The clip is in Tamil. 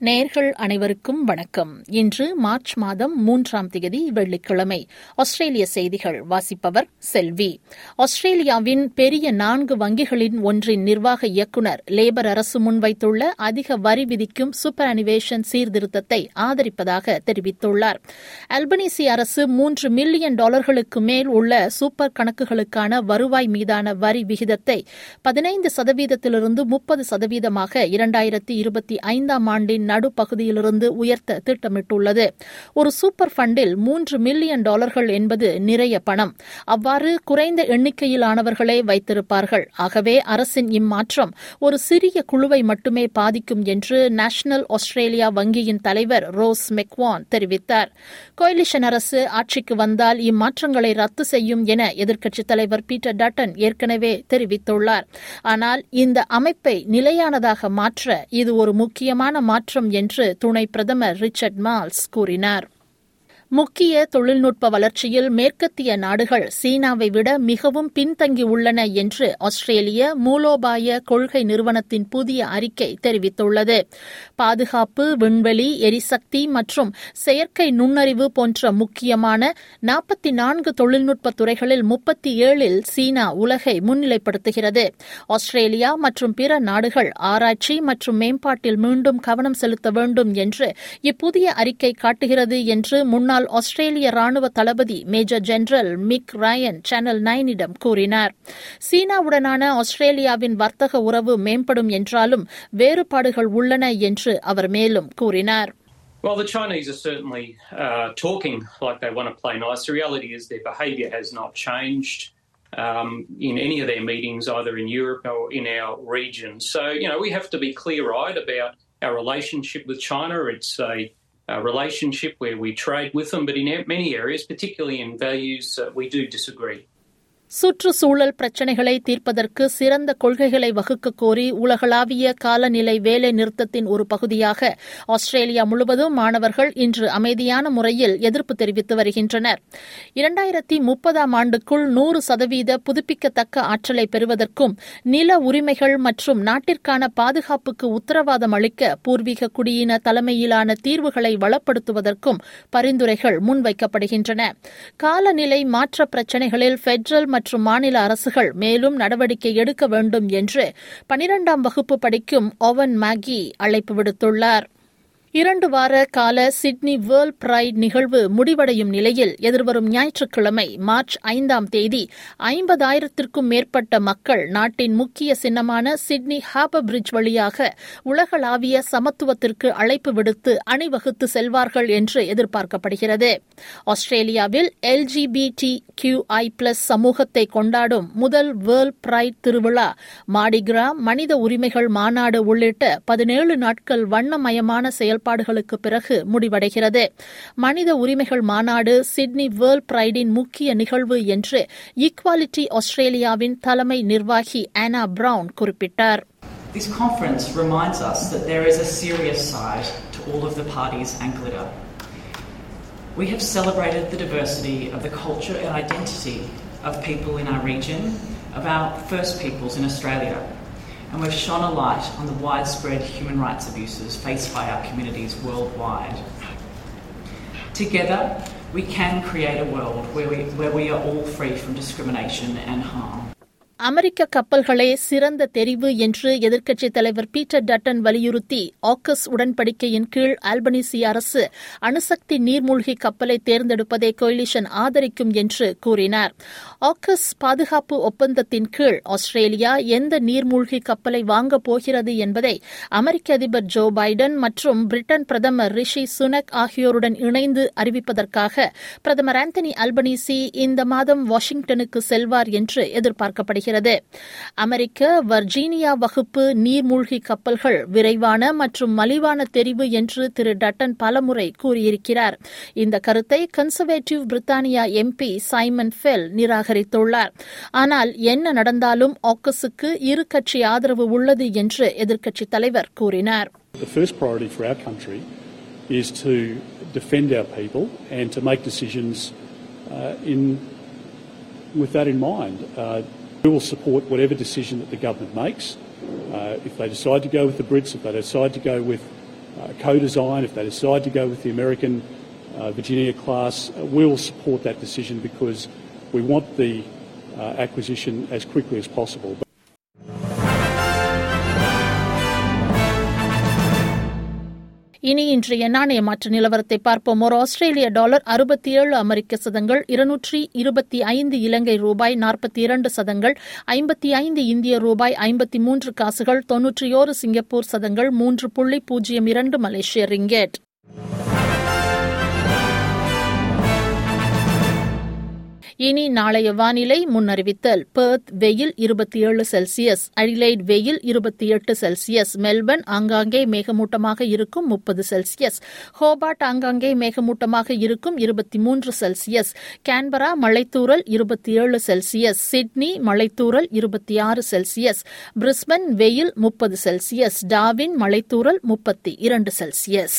நேர்கள் அனைவருக்கும் வணக்கம். இன்று மார்ச் மாதம் மூன்றாம் தேதி வெள்ளிக்கிழமை. ஆஸ்திரேலிய செய்திகள் வாசிப்பவர் செல்வி. ஆஸ்திரேலியாவின் பெரிய நான்கு வங்கிகளின் ஒன்றின் நிர்வாக இயக்குநர் லேபர் அரசு முன்வைத்துள்ள அதிக வரி விதிக்கும் சூப்பர் அனிவேஷன் சீர்திருத்தத்தை ஆதரிப்பதாக தெரிவித்துள்ளார். அல்பனீசி அரசு மூன்று மில்லியன் டாலர்களுக்கு மேல் உள்ள சூப்பர் கணக்குகளுக்கான வருவாய் மீதான வரி விகிதத்தை பதினைந்து சதவீதத்திலிருந்து முப்பது சதவீதமாக இரண்டாயிரத்தி இருபத்தி ஐந்தாம் ஆண்டின் நடுப்பகுதியிலிருந்து உயர்த்த திட்டமிட்டுள்ளது. ஒரு சூப்பர் ஃபண்டில் மூன்று மில்லியன் டாலர்கள் என்பது நிறைய பணம். அவ்வாறு குறைந்த எண்ணிக்கையிலானவர்களே வைத்திருப்பார்கள். ஆகவே அரசின் இம்மாற்றம் ஒரு சிறிய குழுவை மட்டுமே பாதிக்கும் என்று நேஷனல் ஆஸ்திரேலியா வங்கியின் தலைவர் ரோஸ் மெக்வான் தெரிவித்தார். கோயிலிஷன் அரசு ஆட்சிக்கு வந்தால் இம்மாற்றங்களை ரத்து செய்யும் என எதிர்க்கட்சித் தலைவர் பீட்டர் டட்டன் ஏற்கனவே தெரிவித்துள்ளார். ஆனால் இந்த அமைப்பை நிலையானதாக மாற்ற இது ஒரு முக்கியமான மாற்றம் என்று துணை பிரதமர் ரிச்சர்ட் மால்ஸ் கூறினார். முக்கிய தொழில்நுட்ப வளர்ச்சியில் மேற்கத்திய நாடுகள் சீனாவை விட மிகவும் பின்தங்கியுள்ளன என்று ஆஸ்திரேலிய மூலோபாய கொள்கை நிறுவனத்தின் புதிய அறிக்கை தெரிவித்துள்ளது. பாதுகாப்பு விண்வெளி எரிசக்தி மற்றும் செயற்கை நுண்ணறிவு போன்ற முக்கியமான நாற்பத்தி நான்கு தொழில்நுட்ப துறைகளில் முப்பத்தி ஏழில் சீனா உலகை முன்னிலைப்படுத்துகிறது. ஆஸ்திரேலியா மற்றும் பிற நாடுகள் ஆராய்ச்சி மற்றும் மேம்பாட்டில் மீண்டும் கவனம் செலுத்த வேண்டும் என்று இப்புதிய அறிக்கை காட்டுகிறது என்று முன்னாள் முன்னாள் ஆஸ்திரேலிய ராணுவ தளபதி major general Mick Ryan channel நைனிடம் கூறினார் சீனாவுடனான ஆஸ்திரேலியாவின் வர்த்தக உறவு மேம்படும் என்றாலும் வேறுபாடுகள் உள்ளன என்று அவர் மேலும் கூறினார் Well, the Chinese are certainly uh, talking like they want to play nice. The reality is their behaviour has not changed um, in any of their meetings, either in Europe or in our region. So, you know, we have to be clear eyed about our relationship with China. It's a a relationship where we trade with them, but in many areas, particularly in values, uh, we do disagree. சுற்றுச்சூழல் பிரச்சினைகளை தீர்ப்பதற்கு சிறந்த கொள்கைகளை வகுக்க கோரி உலகளாவிய காலநிலை வேலை நிறுத்தத்தின் ஒரு பகுதியாக ஆஸ்திரேலியா முழுவதும் மாணவர்கள் இன்று அமைதியான முறையில் எதிர்ப்பு தெரிவித்து வருகின்றனர். இரண்டாயிரத்தி முப்பதாம் ஆண்டுக்குள் நூறு சதவீத புதுப்பிக்கத்தக்க ஆற்றலை பெறுவதற்கும் நில உரிமைகள் மற்றும் நாட்டிற்கான பாதுகாப்புக்கு உத்தரவாதம் அளிக்க பூர்வீக குடியின தலைமையிலான தீர்வுகளை வளப்படுத்துவதற்கும் பரிந்துரைகள் முன்வைக்கப்படுகின்றன. காலநிலை மாற்ற பிரச்சினைகளில் பெட்ரல் மற்றும் மாநில அரசுகள் மேலும் நடவடிக்கை எடுக்க வேண்டும் என்று பனிரெண்டாம் வகுப்பு படிக்கும் ஓவன் மேகி அழைப்பு விடுத்துள்ளார். இரண்டு வார கால சிட்னி வேர்ல்ட் பிரைட் நிகழ்வு முடிவடையும் நிலையில் எதிர்வரும் ஞாயிற்றுக்கிழமை மார்ச் ஐந்தாம் தேதி ஐம்பதாயிரத்திற்கும் மேற்பட்ட மக்கள் நாட்டின் முக்கிய சின்னமான சிட்னி ஹாபர் பிரிட்ஜ் வழியாக உலகளாவிய சமத்துவத்திற்கு அழைப்பு விடுத்து அணிவகுத்து செல்வார்கள் என்று எதிர்பார்க்கப்படுகிறது. ஆஸ்திரேலியாவில் எல்ஜிபிடி கியூஐ பிளஸ் சமூகத்தை கொண்டாடும் முதல் வேர்ல்ட் பிரைட் திருவிழா மாடிகிரா மனித உரிமைகள் மாநாடு உள்ளிட்ட பதினேழு நாட்கள் வண்ணமயமான செயல் ஏற்பாடுகளுக்கு பிறகு முடிவடைகிறது மனித உரிமைகள் மாநாடு சிட்னி வேர்ல்ட் பிரைடின் முக்கிய நிகழ்வு என்று ஈக்வாலிட்டி ஆஸ்திரேலியாவின் தலைமை நிர்வாகி ஆனா பிரவுன் குறிப்பிட்டார் This conference reminds us that there is a serious side to all of the parties and glitter. We have celebrated the diversity of the culture and identity of people in our region, of our First Peoples in Australia, and we've shone a light on the widespread human rights abuses faced by our communities worldwide. Together, we can create a world where we, where we are all free from discrimination and harm. அமெரிக்க கப்பல்களே சிறந்த தெரிவு என்று எதிர்க்கட்சித் தலைவர் பீட்டர் டட்டன் வலியுறுத்தி ஆக்கஸ் உடன்படிக்கையின் கீழ் ஆல்பனிசி அரசு அணுசக்தி நீர்மூழ்கி கப்பலை தேர்ந்தெடுப்பதை கொயிலிஷன் ஆதரிக்கும் என்று கூறினார். ஆக்கஸ் பாதுகாப்பு ஒப்பந்தத்தின் கீழ் ஆஸ்திரேலியா எந்த நீர்மூழ்கி கப்பலை வாங்கப் போகிறது என்பதை அமெரிக்க அதிபர் ஜோ பைடன் மற்றும் பிரிட்டன் பிரதமர் ரிஷி சுனக் ஆகியோருடன் இணைந்து அறிவிப்பதற்காக பிரதமர் ஆந்தனி அல்பனீசி இந்த மாதம் வாஷிங்டனுக்கு செல்வார் என்று எதிர்பார்க்கப்படுகிறது. வருகிறது அமெரிக்க வர்ஜீனியா வகுப்பு நீர்மூழ்கி கப்பல்கள் விரைவான மற்றும் மலிவான தெரிவு என்று திரு டட்டன் பலமுறை கூறியிருக்கிறார். இந்த கருத்தை கன்சர்வேட்டிவ் பிரித்தானியா எம்பி சைமன் ஃபெல் நிராகரித்துள்ளார். ஆனால் என்ன நடந்தாலும் ஆக்கஸுக்கு இரு கட்சி ஆதரவு உள்ளது என்று எதிர்க்கட்சித் தலைவர் கூறினார். The first priority for our country is to defend our people and to make decisions uh, in, with that in mind. Uh, we will support whatever decision that the government makes. Uh, if they decide to go with the Brits, if they decide to go with uh, co-design, if they decide to go with the American uh, Virginia class, uh, we will support that decision because we want the uh, acquisition as quickly as possible. இனி இன்றைய நாணய மாற்று நிலவரத்தை பார்ப்போம். ஒரு ஆஸ்திரேலிய டாலர் அறுபத்தி ஏழு அமெரிக்க சதங்கள் இருநூற்றி இருபத்தி ஐந்து இலங்கை ரூபாய் நாற்பத்தி இரண்டு சதங்கள் ஐம்பத்தி ஐந்து இந்திய ரூபாய் ஐம்பத்தி மூன்று காசுகள் தொன்னூற்றியோரு சிங்கப்பூர் சதங்கள் மூன்று புள்ளி பூஜ்ஜியம் இரண்டு மலேசிய ரிங்கெட். இனி நாளைய வானிலை முன்னறிவித்தல். பெர்த் வெயில் இருபத்தி ஏழு செல்சியஸ் அடிலைட் வெயில் இருபத்தி எட்டு செல்சியஸ் மெல்பர்ன் ஆங்காங்கே மேகமூட்டமாக இருக்கும் முப்பது செல்சியஸ் ஹோபார்ட் ஆங்காங்கே மேகமூட்டமாக இருக்கும் இருபத்தி மூன்று செல்சியஸ் கேன்பரா மழைத்தூரல் இருபத்தி ஏழு செல்சியஸ் சிட்னி மழைத்தூரல் இருபத்தி ஆறு செல்சியஸ் பிரிஸ்பன் வெயில் முப்பது செல்சியஸ் டாவின் மழைத்தூரல் முப்பத்தி இரண்டு செல்சியஸ்.